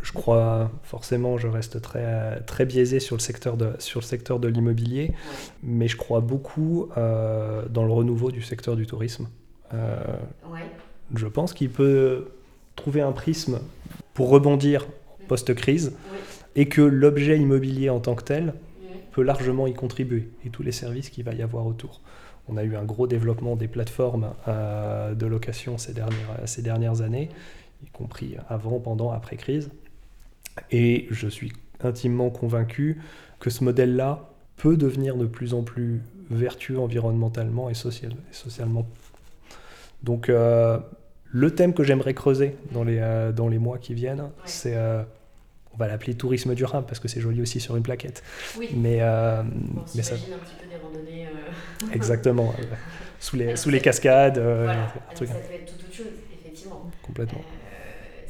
Je crois forcément, je reste très, très biaisé sur le secteur de, sur le secteur de l'immobilier, mais je crois beaucoup euh, dans le renouveau du secteur du tourisme. Euh, je pense qu'il peut trouver un prisme pour rebondir post-crise et que l'objet immobilier en tant que tel peut largement y contribuer et tous les services qu'il va y avoir autour. On a eu un gros développement des plateformes euh, de location ces dernières, ces dernières années, y compris avant, pendant, après crise. Et je suis intimement convaincu que ce modèle-là peut devenir de plus en plus vertueux environnementalement et, social, et socialement. Donc euh, le thème que j'aimerais creuser dans les, euh, dans les mois qui viennent, c'est... Euh, on va l'appeler tourisme durable parce que c'est joli aussi sur une plaquette. Oui. Mais, bon, mais ça... un petit peu des randonnées. Exactement. sous, les, sous les cascades. Voilà. ça peut être tout autre chose, effectivement. Complètement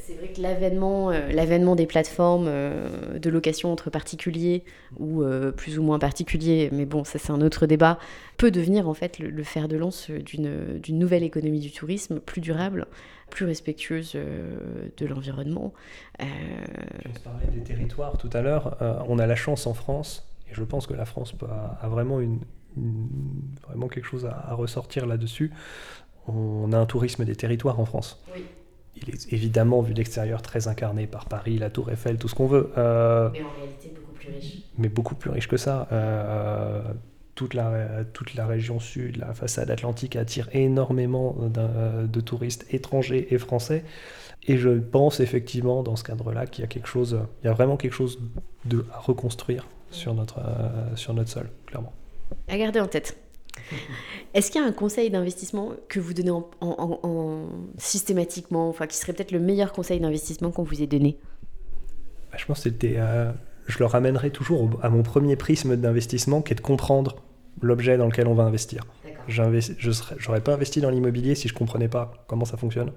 c'est vrai que l'avènement, euh, l'avènement des plateformes euh, de location entre particuliers ou euh, plus ou moins particuliers, mais bon, ça c'est un autre débat, peut devenir en fait le, fer de lance d'une, d'une nouvelle économie du tourisme plus durable, plus respectueuse de l'environnement. Je parlais des territoires tout à l'heure. on a la chance en France, et je pense que la France a, vraiment, une, vraiment quelque chose à, à ressortir là-dessus. On a un tourisme des territoires en France. Oui il est évidemment, vu l'extérieur, très incarné par Paris, la Tour Eiffel, tout ce qu'on veut. Euh, mais en réalité, beaucoup plus riche. Mais beaucoup plus riche que ça. Euh, toute, la, toute la région sud, la façade atlantique attire énormément de touristes étrangers et français. Et je pense effectivement, dans ce cadre-là, qu'il y a quelque chose, il y a vraiment quelque chose de, à reconstruire sur notre, euh, sur notre sol, clairement. À garder en tête. Est-ce qu'il y a un conseil d'investissement que vous donnez en, systématiquement, enfin qui serait peut-être le meilleur conseil d'investissement qu'on vous ait donné? Bah, Je pense que c'était, euh, je le ramènerai toujours à mon premier prisme d'investissement, qui est de comprendre l'objet dans lequel on va investir. Je n'aurais pas investi dans l'immobilier si je comprenais pas comment ça fonctionne. Mmh.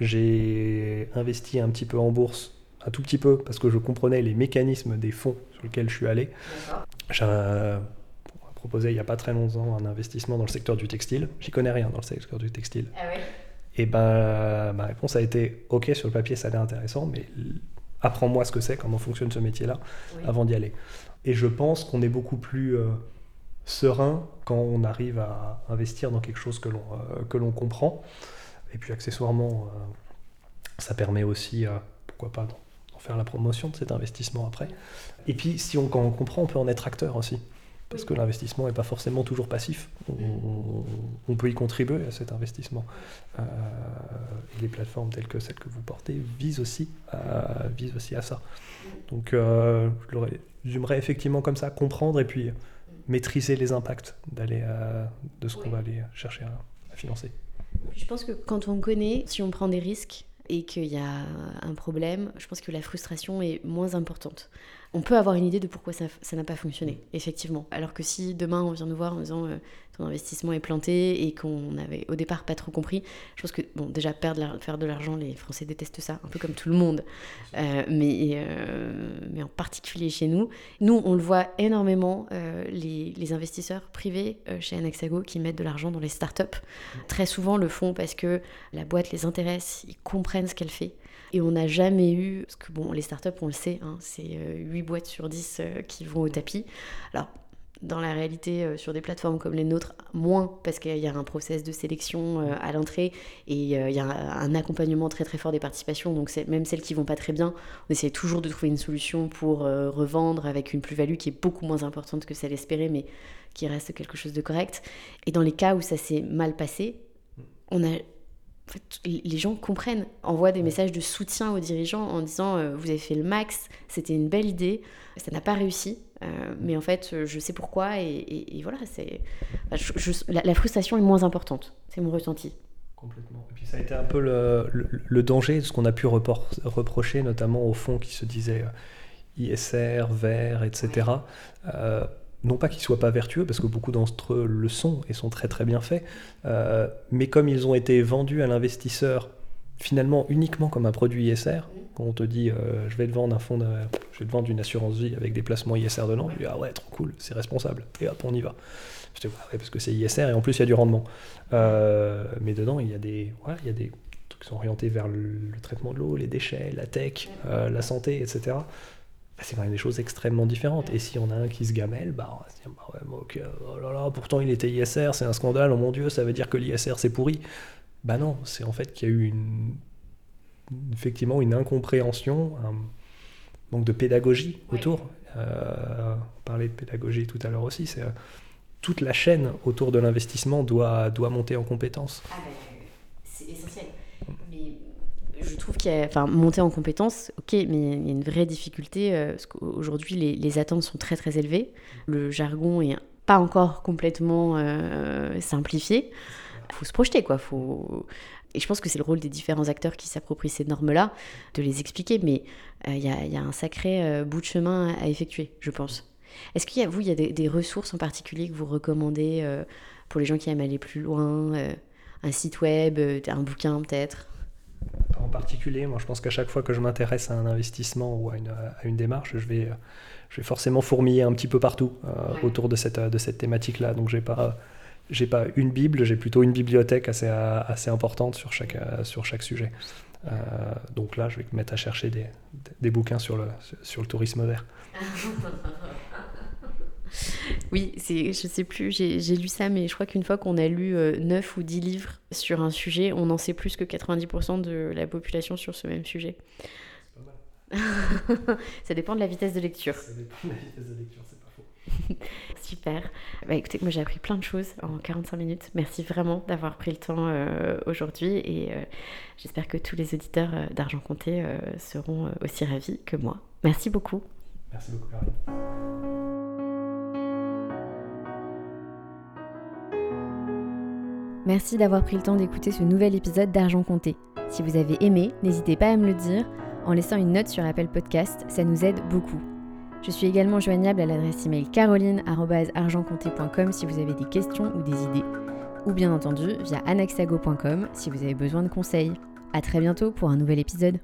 J'ai investi un petit peu en bourse, un tout petit peu, parce que je comprenais les mécanismes des fonds sur lesquels je suis allé. J'ai il n'y a pas très longtemps un investissement dans le secteur du textile. J'y connais rien dans le secteur du textile. Ah et ben ma réponse a été ok sur le papier ça a l'air intéressant, mais apprends-moi ce que c'est, comment fonctionne ce métier-là avant d'y aller. Et je pense qu'on est beaucoup plus euh, serein quand on arrive à investir dans quelque chose que l'on euh, que l'on comprend. Et puis accessoirement, euh, ça permet aussi, pourquoi pas, d'en faire la promotion de cet investissement après. Et puis si on, quand on comprend, on peut en être acteur aussi parce que l'investissement n'est pas forcément toujours passif. On, peut y contribuer à cet investissement. Euh, et les plateformes telles que celles que vous portez visent aussi à, visent aussi à ça. Donc euh, je le effectivement comme ça, comprendre et puis maîtriser les impacts d'aller de ce qu'on va aller chercher à, financer. Je pense que quand on connaît, si on prend des risques, et qu'il y a un problème, je pense que la frustration est moins importante. On peut avoir une idée de pourquoi ça n'a pas fonctionné, effectivement. Alors que si demain on vient nous voir en disant euh, ton investissement est planté et qu'on n'avait au départ pas trop compris, je pense que, bon, déjà, perdre faire de l'argent, les Français détestent ça, un peu comme tout le monde, euh, mais, euh, mais en particulier chez nous. Nous, on le voit énormément, les, les, investisseurs privés chez Anaxago qui mettent de l'argent dans les startups, très souvent le font parce que la boîte les intéresse, ils comprennent ce qu'elle fait. Et on n'a jamais eu, parce que bon, les startups, on le sait, hein, c'est 8 euh, boîtes sur 10 euh, qui vont au tapis. Alors, dans la réalité, euh, sur des plateformes comme les nôtres, moins, parce qu'il y a un process de sélection à l'entrée et il y a un, accompagnement très très fort des participations. Donc, même celles qui vont pas très bien, on essaie toujours de trouver une solution pour revendre avec une plus-value qui est beaucoup moins importante que celle espérée, mais qui reste quelque chose de correct. Et dans les cas où ça s'est mal passé, on a en fait, les gens comprennent, envoient des messages de soutien aux dirigeants en disant euh, vous avez fait le max, c'était une belle idée, ça n'a pas réussi, euh, mais en fait euh, je sais pourquoi et, voilà, c'est la, frustration est moins importante, c'est mon ressenti. Complètement. Et puis ça a été un peu le, le, danger de ce qu'on a pu reprocher, notamment au fond qui se disait ISR, vert, etc non pas qu'ils soient pas vertueux, parce que beaucoup d'entre eux le sont et sont très très bien faits, euh, mais comme ils ont été vendus à l'investisseur finalement uniquement comme un produit ISR, quand on te dit euh, je vais te vendre un fonds, je vais te vendre une assurance vie avec des placements ISR dedans, tu dis ah ouais trop cool, c'est responsable, et hop on y va. Je ouais, parce que c'est ISR et en plus il y a du rendement. Euh, mais dedans il y a des, il y a des trucs qui sont orientés vers le, traitement de l'eau, les déchets, la tech, la santé, etc. Bah, c'est quand même des choses extrêmement différentes. Et si on a un qui se gamelle, bah, on va se dire, bah ouais, oh là là, pourtant il était ISR, c'est un scandale, oh mon Dieu, ça veut dire que l'ISR c'est pourri. Bah non, c'est en fait qu'il y a eu une, effectivement une incompréhension, un manque de pédagogie autour. Euh, on parlait de pédagogie tout à l'heure aussi, c'est euh, toute la chaîne autour de l'investissement doit, doit monter en compétences. Ah c'est essentiel je trouve qu'il y a, enfin, monter en compétences, ok, mais il y a une vraie difficulté euh, parce qu'aujourd'hui les, attentes sont très très élevées. Le jargon est pas encore complètement euh, simplifié. Faut se projeter, quoi. Faut... Et je pense que c'est le rôle des différents acteurs qui s'approprient ces normes-là de les expliquer, mais euh, il y, a un sacré bout de chemin à effectuer, je pense. Est-ce qu'il y a, vous, il y a des, ressources en particulier que vous recommandez pour les gens qui aiment aller plus loin Un site web, un bouquin peut-être? Particulier. Moi, je pense qu'à chaque fois que je m'intéresse à un investissement ou à une, à une, démarche, je vais, je vais forcément fourmiller un petit peu partout euh, autour de cette, de cette thématique-là. Donc, j'ai pas, j'ai pas une bible, j'ai plutôt une bibliothèque assez, assez importante sur chaque, sur chaque sujet. Euh, donc là, je vais me mettre à chercher des, des bouquins sur le, sur le tourisme vert. Oui, c'est, je sais plus, j'ai, lu ça, mais je crois qu'une fois qu'on a lu euh, 9 ou 10 livres sur un sujet, on en sait plus que 90% de la population sur ce même sujet. ça dépend de la vitesse de lecture. Ça dépend de la vitesse de lecture, c'est pas faux. Super. Bah, écoutez, moi j'ai appris plein de choses en 45 minutes. Merci vraiment d'avoir pris le temps euh, aujourd'hui et euh, j'espère que tous les auditeurs euh, d'Argent Compté seront aussi ravis que moi. Merci beaucoup. Merci beaucoup, Caroline. Merci d'avoir pris le temps d'écouter ce nouvel épisode d'Argent Compté. Si vous avez aimé, n'hésitez pas à me le dire en laissant une note sur Apple Podcast, ça nous aide beaucoup. Je suis également joignable à l'adresse email caroline.argentcompté.com si vous avez des questions ou des idées, ou bien entendu via anaxago.com si vous avez besoin de conseils. A très bientôt pour un nouvel épisode.